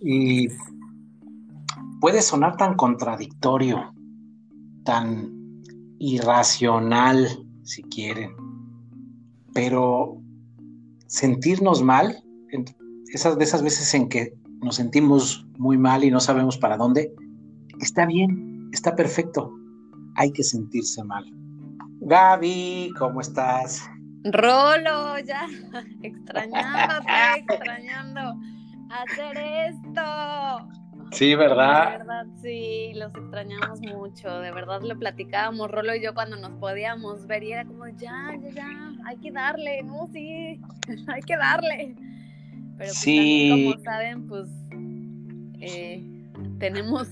Y puede sonar tan contradictorio, tan irracional, si quieren, pero sentirnos mal, esas de esas veces en que nos sentimos muy mal y no sabemos para dónde, está bien, está perfecto. Hay que sentirse mal. Gaby, ¿cómo estás? Rolo, ya extrañándote, extrañando hacer esto. Sí, ¿verdad? De verdad, sí, los extrañamos mucho. De verdad lo platicábamos, Rolo y yo, cuando nos podíamos ver y era como, ya, ya, ya, hay que darle, no, sí, hay que darle. Pero pues, sí. como saben, pues eh, tenemos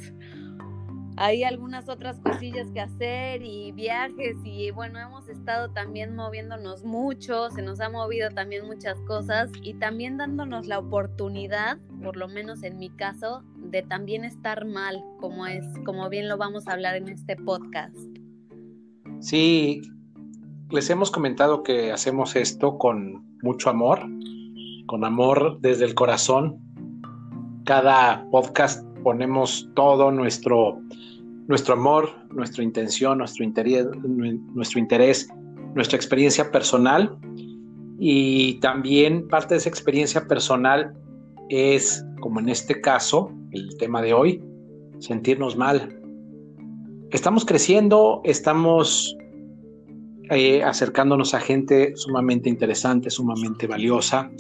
hay algunas otras cosillas que hacer y viajes y bueno, hemos estado también moviéndonos mucho, se nos ha movido también muchas cosas y también dándonos la oportunidad, por lo menos en mi caso, de también estar mal, como es, como bien lo vamos a hablar en este podcast. Sí, les hemos comentado que hacemos esto con mucho amor, con amor desde el corazón. Cada podcast ponemos todo nuestro, nuestro amor, nuestra intención, nuestro interés, nuestro interés, nuestra experiencia personal. Y también parte de esa experiencia personal es, como en este caso, el tema de hoy, sentirnos mal. Estamos creciendo, estamos eh, acercándonos a gente sumamente interesante, sumamente valiosa.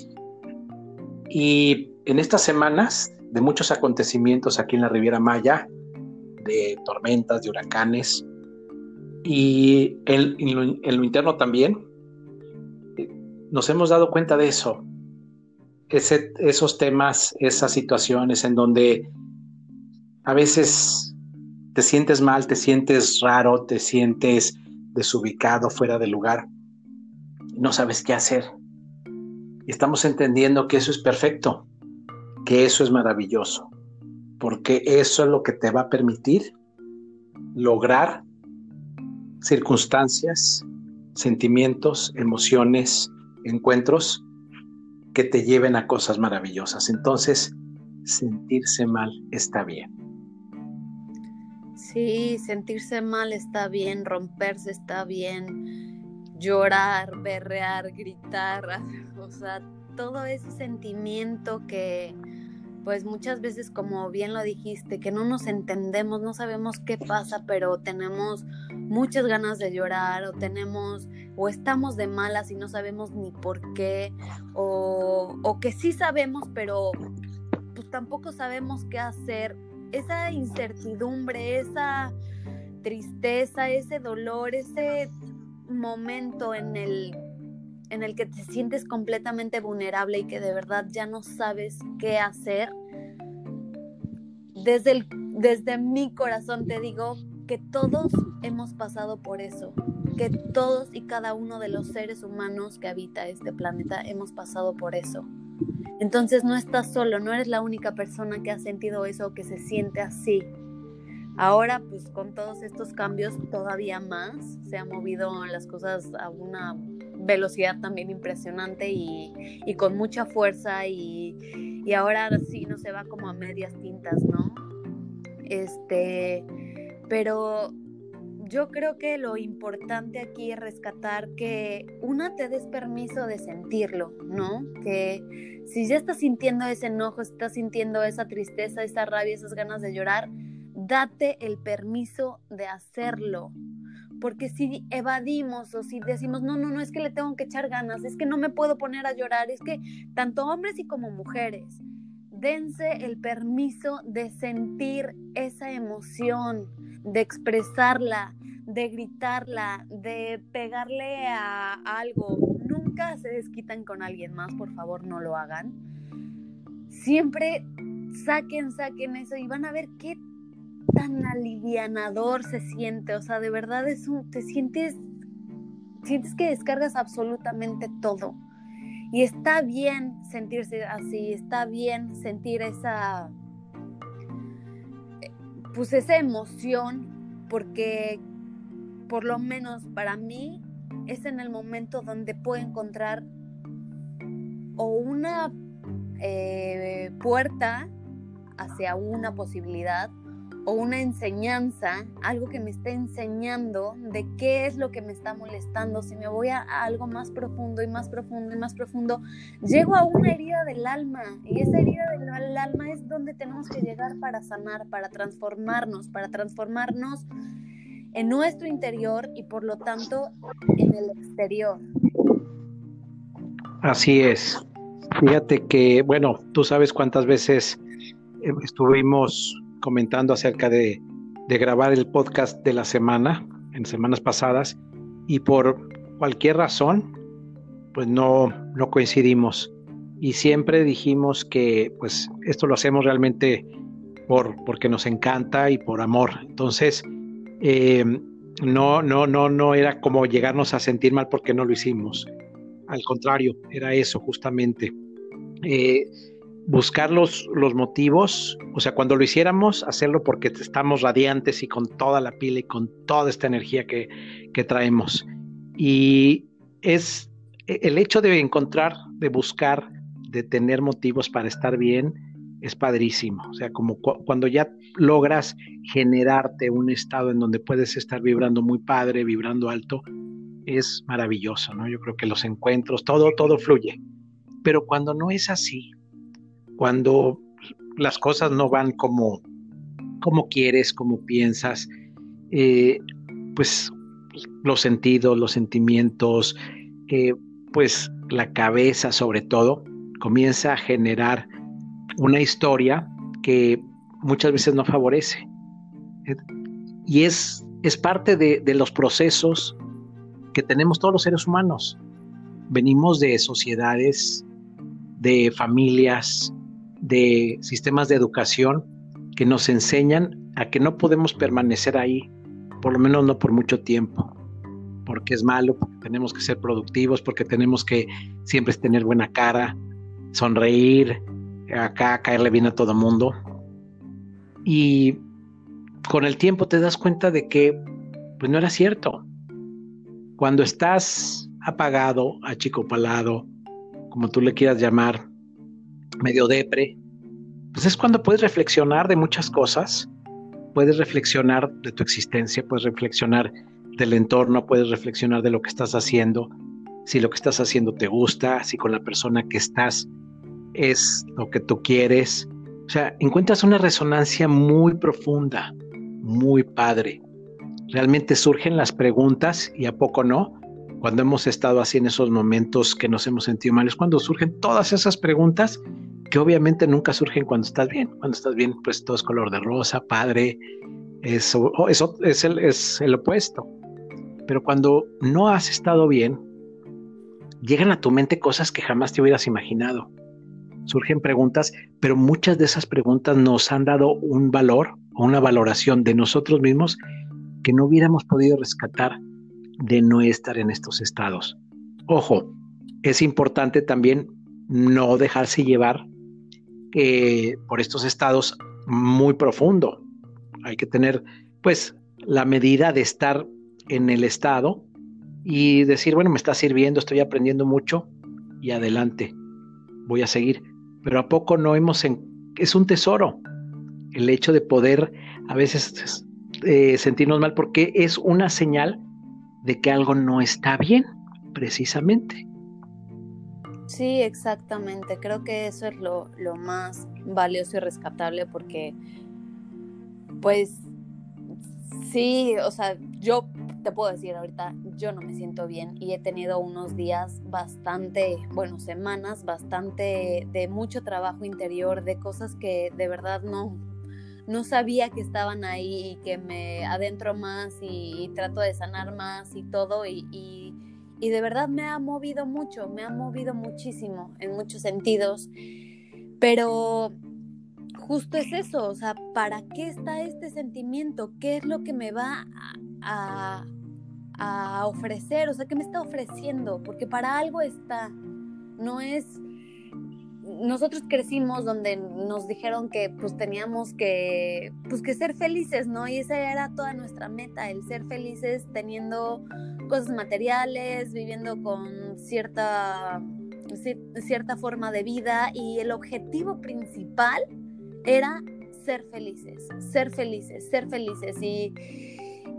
Y en estas semanas de muchos acontecimientos aquí en la Riviera Maya, de tormentas, de huracanes, y en, lo, interno también, nos hemos dado cuenta de eso, esos temas, esas situaciones en donde a veces te sientes mal, te sientes raro, te sientes desubicado, fuera de lugar, no sabes qué hacer. Y estamos entendiendo que eso es perfecto, que eso es maravilloso, porque eso es lo que te va a permitir lograr circunstancias, sentimientos, emociones, encuentros que te lleven a cosas maravillosas. Entonces, sentirse mal está bien. Sí, sentirse mal está bien, romperse está bien, llorar, berrear, gritar, o sea, todo ese sentimiento que, pues muchas veces, como bien lo dijiste, que no nos entendemos, no sabemos qué pasa, pero tenemos muchas ganas de llorar o tenemos o estamos de malas y no sabemos ni por qué o, o que sí sabemos, pero pues tampoco sabemos qué hacer. Esa incertidumbre, esa tristeza, ese dolor, ese momento en el en el que te sientes completamente vulnerable y que de verdad ya no sabes qué hacer, desde, el, desde mi corazón te digo que todos hemos pasado por eso, que todos y cada uno de los seres humanos que habita este planeta hemos pasado por eso. Entonces no estás solo, no eres la única persona que ha sentido eso o que se siente así. Ahora, pues con todos estos cambios todavía más, se han movido las cosas a una velocidad también impresionante y, con mucha fuerza y, y, ahora sí no se va como a medias tintas, ¿no? Este, pero yo creo que lo importante aquí es rescatar que una te des permiso de sentirlo, ¿no? Que si ya estás sintiendo ese enojo, estás sintiendo esa tristeza, esa rabia, esas ganas de llorar, date el permiso de hacerlo. Porque si evadimos o si decimos, no, no, no, es que le tengo que echar ganas, es que no me puedo poner a llorar, es que tanto hombres y como mujeres, dense el permiso de sentir esa emoción, de expresarla, de gritarla, de pegarle a algo. Nunca se desquitan con alguien más, por favor, no lo hagan. Siempre saquen, saquen eso y van a ver qué tan alivianador se siente, o sea, de verdad es un, te sientes, sientes que descargas absolutamente todo. Y está bien sentirse así, está bien sentir esa, pues esa emoción, porque por lo menos para mí es en el momento donde puedo encontrar o una eh, puerta hacia una posibilidad o una enseñanza, algo que me esté enseñando de qué es lo que me está molestando, si me voy a, algo más profundo y más profundo y más profundo, llego a una herida del alma y esa herida del alma es donde tenemos que llegar para sanar, para transformarnos, para transformarnos en nuestro interior y por lo tanto en el exterior. Así es. Fíjate que, bueno, tú sabes cuántas veces eh, estuvimos comentando acerca de, grabar el podcast de la semana, en semanas pasadas, y por cualquier razón, pues no, no coincidimos. Y siempre dijimos que pues esto lo hacemos realmente por, porque nos encanta y por amor. Entonces, eh, no, no, no, no era como llegarnos a sentir mal porque no lo hicimos. Al contrario, era eso justamente. Eh, buscar los, los, motivos, o sea, cuando lo hiciéramos, hacerlo porque estamos radiantes y con toda la pila y con toda esta energía que, que traemos. Y es el hecho de encontrar, de buscar, de tener motivos para estar bien, es padrísimo. O sea, como cuando ya logras generarte un estado en donde puedes estar vibrando muy padre, vibrando alto, es maravilloso, ¿no? Yo creo que los encuentros, todo, todo fluye. Pero cuando no es así, cuando las cosas no van como, como quieres, como piensas, eh, pues los sentidos, los sentimientos, eh, pues la cabeza sobre todo, comienza a generar una historia que muchas veces no favorece. Y es, es parte de, de los procesos que tenemos todos los seres humanos. Venimos de sociedades, de familias, de sistemas de educación que nos enseñan a que no podemos permanecer ahí, por lo menos no por mucho tiempo, porque es malo, porque tenemos que ser productivos, porque tenemos que siempre tener buena cara, sonreír, acá caerle bien a todo mundo. Y con el tiempo te das cuenta de que pues no era cierto. Cuando estás apagado, achicopalado, como tú le quieras llamar, medio depre, pues es cuando puedes reflexionar de muchas cosas, puedes reflexionar de tu existencia, puedes reflexionar del entorno, puedes reflexionar de lo que estás haciendo, si lo que estás haciendo te gusta, si con la persona que estás es lo que tú quieres. O sea, encuentras una resonancia muy profunda, muy padre. Realmente surgen las preguntas y a poco no. Cuando hemos estado así en esos momentos que nos hemos sentido mal, es cuando surgen todas esas preguntas que obviamente nunca surgen cuando estás bien. Cuando estás bien, pues todo es color de rosa, padre, eso, es, el, es el opuesto. Pero cuando no has estado bien, llegan a tu mente cosas que jamás te hubieras imaginado. Surgen preguntas, pero muchas de esas preguntas nos han dado un valor o una valoración de nosotros mismos que no hubiéramos podido rescatar de no estar en estos estados. Ojo, es importante también no dejarse llevar eh, por estos estados muy profundo. Hay que tener, pues, la medida de estar en el estado y decir, bueno, me está sirviendo, estoy aprendiendo mucho y adelante, voy a seguir. Pero a poco no hemos, es un tesoro el hecho de poder a veces eh, sentirnos mal porque es una señal de que algo no está bien, precisamente. Sí, exactamente. Creo que eso es lo, más valioso y rescatable porque, pues, sí, o sea, yo te puedo decir ahorita, yo no me siento bien y he tenido unos días bastante, bueno, semanas bastante de mucho trabajo interior, de cosas que de verdad no, no sabía que estaban ahí y que me adentro más y, trato de sanar más y todo y, y, de verdad me ha movido mucho, me ha movido muchísimo en muchos sentidos, pero justo es eso, o sea, ¿para qué está este sentimiento? ¿Qué es lo que me va a, a ofrecer? O sea, ¿qué me está ofreciendo? Porque para algo está, no es nosotros crecimos donde nos dijeron que pues teníamos que pues que ser felices, ¿no? Y esa era toda nuestra meta, el ser felices teniendo cosas materiales, viviendo con cierta, cierta forma de vida y el objetivo principal era ser felices, ser felices, ser felices y,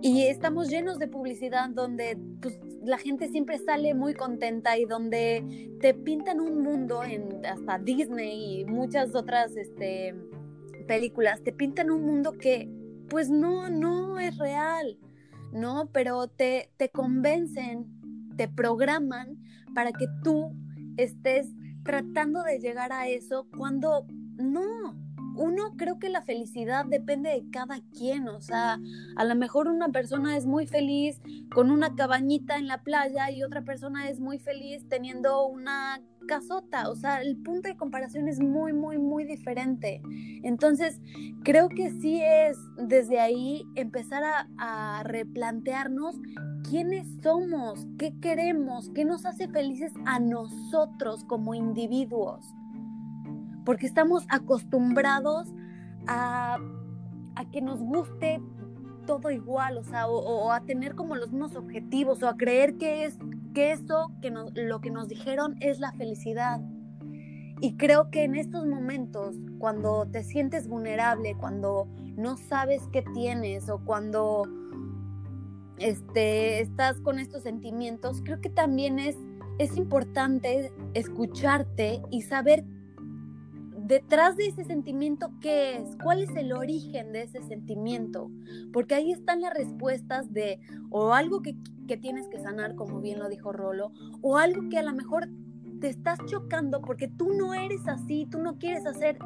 y estamos llenos de publicidad donde pues, la gente siempre sale muy contenta y donde te pintan un mundo en hasta Disney y muchas otras este, películas, te pintan un mundo que pues no, no es real, ¿no? Pero te, te convencen, te programan para que tú estés tratando de llegar a eso cuando no, uno creo que la felicidad depende de cada quien, o sea, a lo mejor una persona es muy feliz con una cabañita en la playa y otra persona es muy feliz teniendo una casota, o sea, el punto de comparación es muy, muy, muy diferente. Entonces, creo que sí es desde ahí empezar a, a replantearnos quiénes somos, qué queremos, qué nos hace felices a nosotros como individuos porque estamos acostumbrados a, que nos guste todo igual, o sea, o, a tener como los mismos objetivos, o a creer que es que eso que lo que nos dijeron es la felicidad. Y creo que en estos momentos, cuando te sientes vulnerable, cuando no sabes qué tienes o cuando este, estás con estos sentimientos, creo que también es, es importante escucharte y saber detrás de ese sentimiento, ¿qué es? ¿Cuál es el origen de ese sentimiento? Porque ahí están las respuestas de o algo que, tienes que sanar, como bien lo dijo Rolo, o algo que a lo mejor te estás chocando porque tú no eres así, tú no quieres hacer,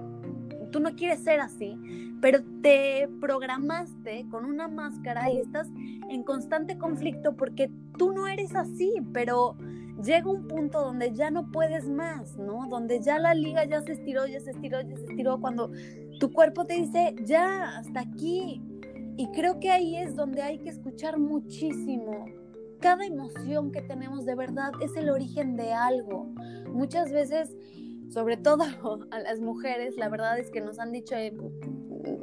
tú no quieres ser así, pero te programaste con una máscara y estás en constante conflicto porque tú no eres así, pero llega un punto donde ya no puedes más, ¿no? Donde ya la liga ya se estiró, ya se estiró, ya se estiró, cuando tu cuerpo te dice, ya, hasta aquí. Y creo que ahí es donde hay que escuchar muchísimo. Cada emoción que tenemos de verdad es el origen de algo. Muchas veces, sobre todo a las mujeres, la verdad es que nos han dicho, eh,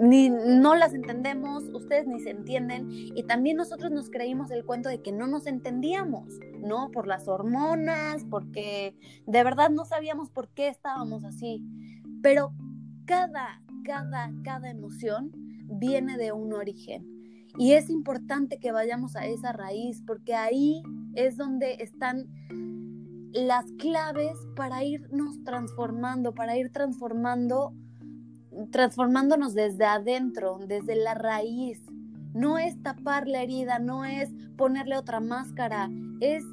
ni no las entendemos, ustedes ni se entienden y también nosotros nos creímos el cuento de que no nos entendíamos, ¿no? Por las hormonas, porque de verdad no sabíamos por qué estábamos así. Pero cada, cada, cada emoción viene de un origen. Y es importante que vayamos a esa raíz porque ahí es donde están las claves para irnos transformando, para ir transformando transformándonos desde adentro, desde la raíz. No es tapar la herida, no es ponerle otra máscara, es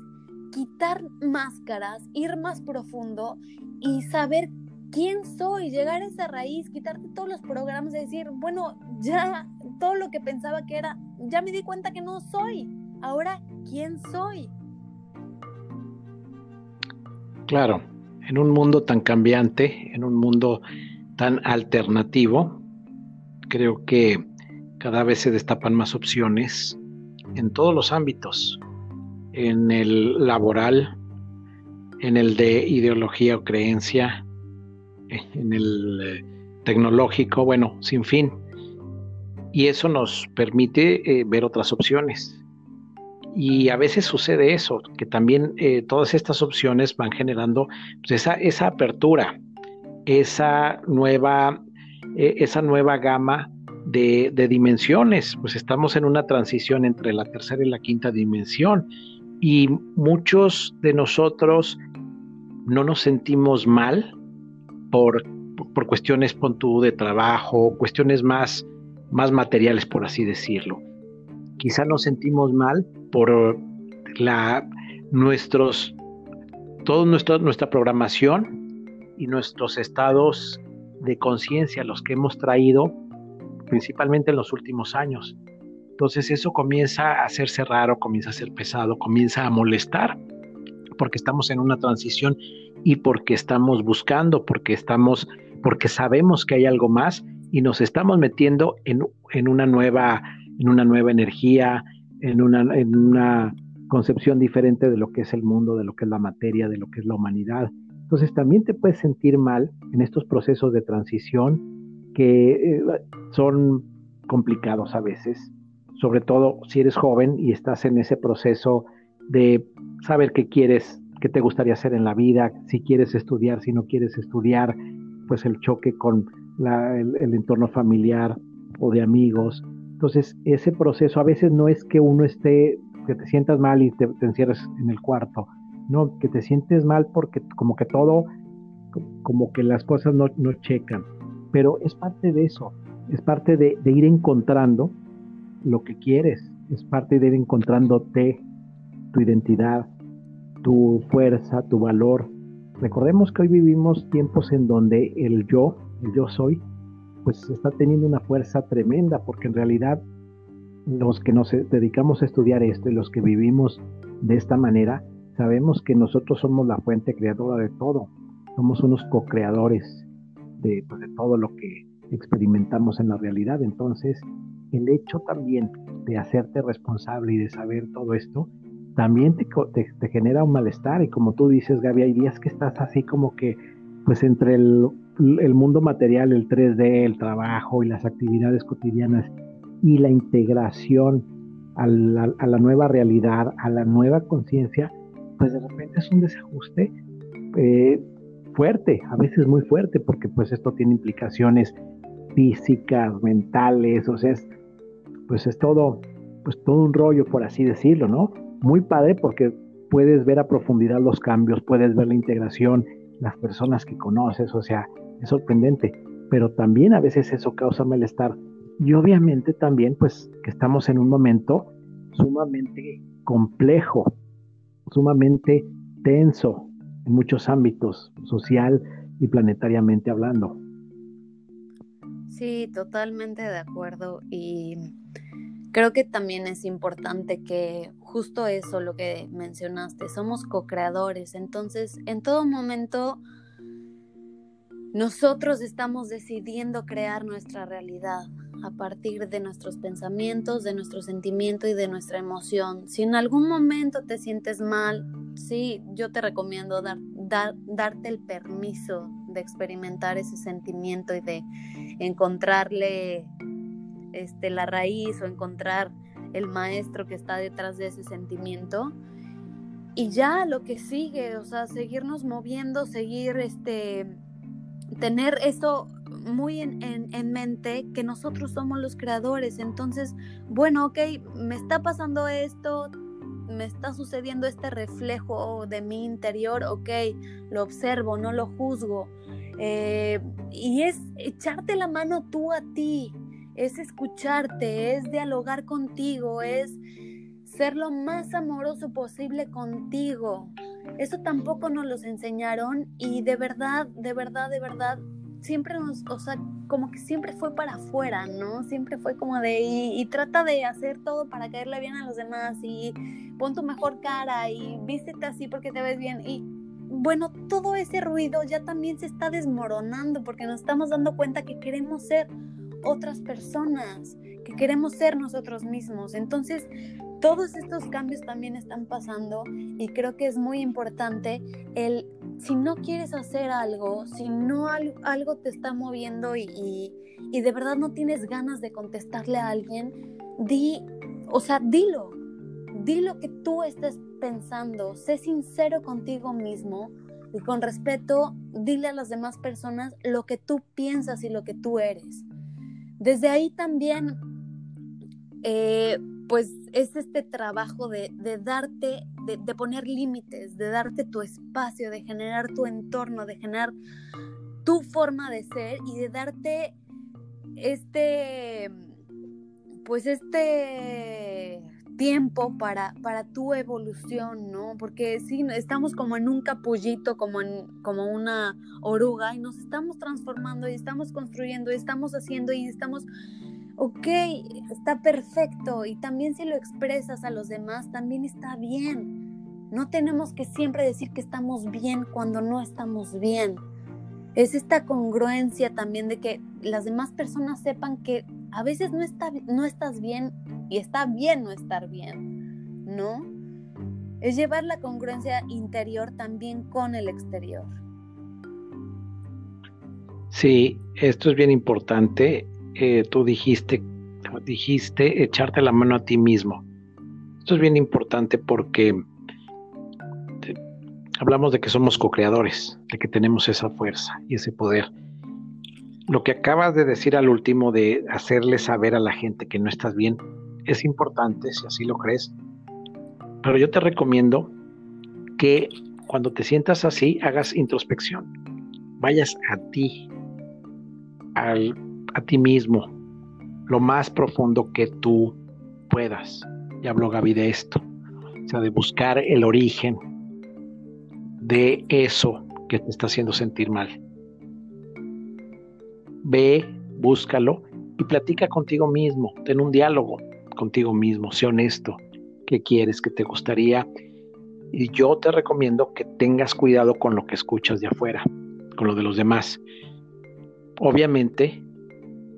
quitar máscaras, ir más profundo y saber quién soy, llegar a esa raíz, quitarte todos los programas y decir, bueno, ya todo lo que pensaba que era, ya me di cuenta que no soy. Ahora, ¿quién soy? Claro, en un mundo tan cambiante, en un mundo tan alternativo, creo que cada vez se destapan más opciones en todos los ámbitos, en el laboral, en el de ideología o creencia, en el eh, tecnológico, bueno, sin fin. Y eso nos permite eh, ver otras opciones. Y a veces sucede eso, que también eh, todas estas opciones van generando pues, esa, esa apertura esa nueva, eh, esa nueva gama de, dimensiones. Pues estamos en una transición entre la tercera y la quinta dimensión y muchos de nosotros no nos sentimos mal por, por cuestiones de trabajo, cuestiones más, más materiales, por así decirlo. Quizá nos sentimos mal por la, nuestros, toda nuestra programación y nuestros estados de conciencia, los que hemos traído principalmente en los últimos años. Entonces eso comienza a hacerse raro, comienza a ser pesado, comienza a molestar, porque estamos en una transición y porque estamos buscando, porque estamos, porque sabemos que hay algo más y nos estamos metiendo en, en una nueva, en una nueva energía, en una, en una concepción diferente de lo que es el mundo, de lo que es la materia, de lo que es la humanidad. Entonces también te puedes sentir mal en estos procesos de transición que eh, son complicados a veces, sobre todo si eres joven y estás en ese proceso de saber qué quieres, qué te gustaría hacer en la vida, si quieres estudiar, si no quieres estudiar, pues el choque con el, entorno familiar o de amigos. Entonces, ese proceso a veces no es que uno esté, que te sientas mal y te, te encierres en el cuarto, no, que te sientes mal porque como que todo, como que las cosas no, no checan, pero es parte de eso, es parte de, de ir encontrando lo que quieres, es parte de ir encontrándote, tu identidad, tu fuerza, tu valor. Recordemos que hoy vivimos tiempos en donde el yo, el yo soy, pues está teniendo una fuerza tremenda, porque en realidad los que nos dedicamos a estudiar esto y los que vivimos de esta manera, sabemos que nosotros somos la fuente creadora de todo, somos unos co-creadores de, pues, todo lo que experimentamos en la realidad. Entonces, el hecho también de hacerte responsable y de saber todo esto, también te, te, genera un malestar. Y como tú dices, Gaby, hay días que estás así como que, pues entre el, el mundo material, el 3D, el trabajo y las actividades cotidianas y la integración a la, a la nueva realidad, a la nueva conciencia, pues de repente es un desajuste eh, fuerte, a veces muy fuerte, porque pues esto tiene implicaciones físicas, mentales, o sea, es, pues es todo, pues todo un rollo, por así decirlo, ¿no? Muy padre porque puedes ver a profundidad los cambios, puedes ver la integración, las personas que conoces, o sea, es sorprendente, pero también a veces eso causa malestar y obviamente también pues que estamos en un momento sumamente complejo, sumamente tenso en muchos ámbitos, social y planetariamente hablando. Sí, totalmente de acuerdo. Y creo que también es importante que justo eso, lo que mencionaste, somos co-creadores. Entonces, en todo momento, nosotros estamos decidiendo crear nuestra realidad a partir de nuestros pensamientos, de nuestro sentimiento y de nuestra emoción. Si en algún momento te sientes mal, sí, yo te recomiendo dar, darte el permiso de experimentar ese sentimiento y de encontrarle este, la raíz o encontrar el maestro que está detrás de ese sentimiento. Y ya lo que sigue, o sea, seguirnos moviendo, seguir, este, tener eso muy en, en, mente que nosotros somos los creadores. Entonces, bueno, ok, me está pasando esto, me está sucediendo este reflejo de mi interior, ok, lo observo, no lo juzgo. Eh, y es echarte la mano tú a ti, es escucharte, es dialogar contigo, es ser lo más amoroso posible contigo. Eso tampoco nos los enseñaron y de verdad, de verdad, de verdad, siempre nos, o sea, como que siempre fue para afuera, ¿no? Siempre fue como de, y, trata de hacer todo para caerle bien a los demás y pon tu mejor cara y vístete así porque te ves bien. Y bueno, todo ese ruido ya también se está desmoronando porque nos estamos dando cuenta que queremos ser otras personas, que queremos ser nosotros mismos. Entonces, todos estos cambios también están pasando y creo que es muy importante el, si no quieres hacer algo, si no algo te está moviendo y, y, de verdad no tienes ganas de contestarle a alguien, di, o sea, dilo, di lo que tú estés pensando, sé sincero contigo mismo y con respeto dile a las demás personas lo que tú piensas y lo que tú eres. Desde ahí también eh, pues es este trabajo de, darte, de, poner límites, de darte tu espacio, de generar tu entorno, de generar tu forma de ser y de darte este, pues este tiempo para, para tu evolución, ¿no? Porque sí, estamos como en un capullito, como, en, como una oruga y nos estamos transformando y estamos construyendo y estamos haciendo y estamos ok, está perfecto y también si lo expresas a los demás, también está bien. No tenemos que siempre decir que estamos bien cuando no estamos bien. Es esta congruencia también de que las demás personas sepan que a veces no, está, no estás bien y está bien no estar bien, ¿no? Es llevar la congruencia interior también con el exterior. Sí, esto es bien importante eh, tú dijiste, dijiste echarte la mano a ti mismo. Esto es bien importante porque hablamos de que somos co-creadores, de que tenemos esa fuerza y ese poder. Lo que acabas de decir al último de hacerle saber a la gente que no estás bien es importante, si así lo crees, pero yo te recomiendo que cuando te sientas así hagas introspección, vayas a ti, a ti mismo, lo más profundo que tú puedas. Ya habló Gaby de esto, o sea, de buscar el origen de eso que te está haciendo sentir mal. Ve, búscalo y platica contigo mismo, ten un diálogo contigo mismo, sé honesto, qué quieres, qué te gustaría. Y yo te recomiendo que tengas cuidado con lo que escuchas de afuera, con lo de los demás. Obviamente,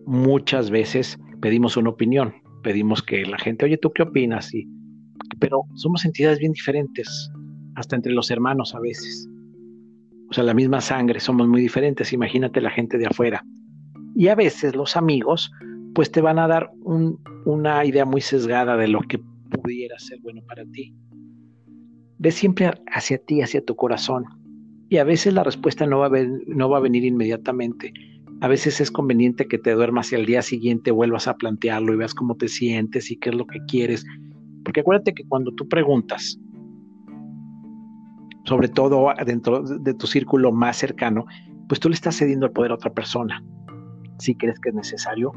muchas veces pedimos una opinión, pedimos que la gente, oye, ¿tú qué opinas? Y, pero somos entidades bien diferentes, hasta entre los hermanos a veces. O sea, la misma sangre, somos muy diferentes, imagínate la gente de afuera. Y a veces los amigos, pues te van a dar una idea muy sesgada de lo que pudiera ser bueno para ti. Ve siempre hacia ti, hacia tu corazón. Y a veces la respuesta no va a, no va a venir inmediatamente. A veces es conveniente que te duermas y al día siguiente vuelvas a plantearlo y veas cómo te sientes y qué es lo que quieres. Porque acuérdate que cuando tú preguntas, sobre todo dentro de tu círculo más cercano, pues tú le estás cediendo el poder a otra persona. Si crees que es necesario,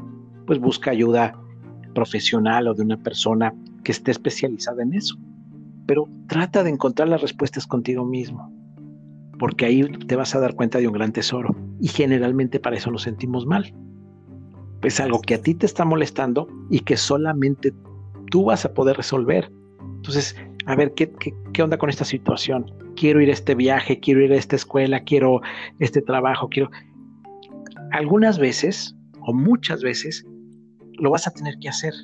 pues busca ayuda profesional o de una persona que esté especializada en eso. Pero trata de encontrar las respuestas contigo mismo, porque ahí te vas a dar cuenta de un gran tesoro. Y generalmente para eso nos sentimos mal. Es algo que a ti te está molestando y que solamente tú vas a poder resolver. Entonces, a ver, ¿qué, qué, onda con esta situación? Quiero ir a este viaje, quiero ir a esta escuela, quiero este trabajo, quiero... Algunas veces, o muchas veces, lo vas a tener que hacer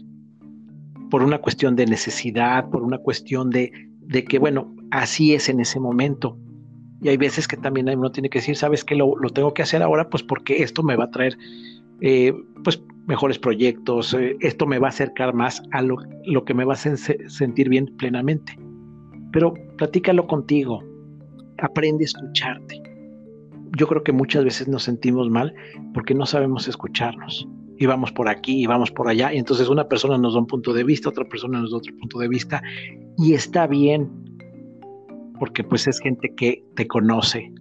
por una cuestión de necesidad, por una cuestión de, de que, bueno, así es en ese momento. Y hay veces que también uno tiene que decir, ¿sabes qué? Lo, lo tengo que hacer ahora, pues porque esto me va a traer, eh, pues mejores proyectos, eh, esto me va a acercar más a lo, que me va a sentir bien plenamente. Pero platícalo contigo, aprende a escucharte. Yo creo que muchas veces nos sentimos mal porque no sabemos escucharnos. Y vamos por aquí y vamos por allá. Y entonces una persona nos da un punto de vista, otra persona nos da otro punto de vista. Y está bien, porque pues es gente que te conoce,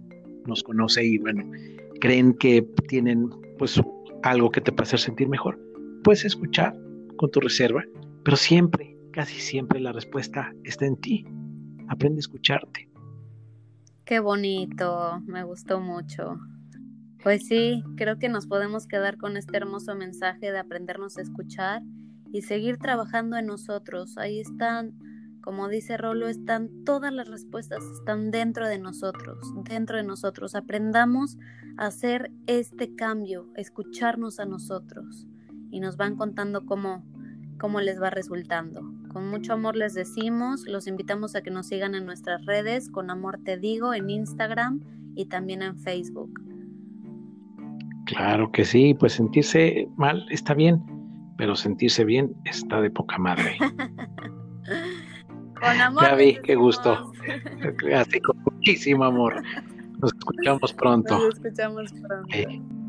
nos conoce y bueno, creen que tienen pues algo que te puede hacer sentir mejor. Puedes escuchar con tu reserva, pero siempre, casi siempre la respuesta está en ti. Aprende a escucharte. Qué bonito, me gustó mucho. Pues sí, creo que nos podemos quedar con este hermoso mensaje de aprendernos a escuchar y seguir trabajando en nosotros. Ahí están, como dice Rolo, están todas las respuestas, están dentro de nosotros, dentro de nosotros. Aprendamos hacer este cambio, escucharnos a nosotros y nos van contando cómo, cómo les va resultando. Con mucho amor les decimos, los invitamos a que nos sigan en nuestras redes, con amor te digo, en Instagram y también en Facebook. Claro que sí, pues sentirse mal está bien, pero sentirse bien está de poca madre. con amor. Gaby, qué gusto. Así con muchísimo amor. Nos escuchamos pronto. Nos escuchamos pronto.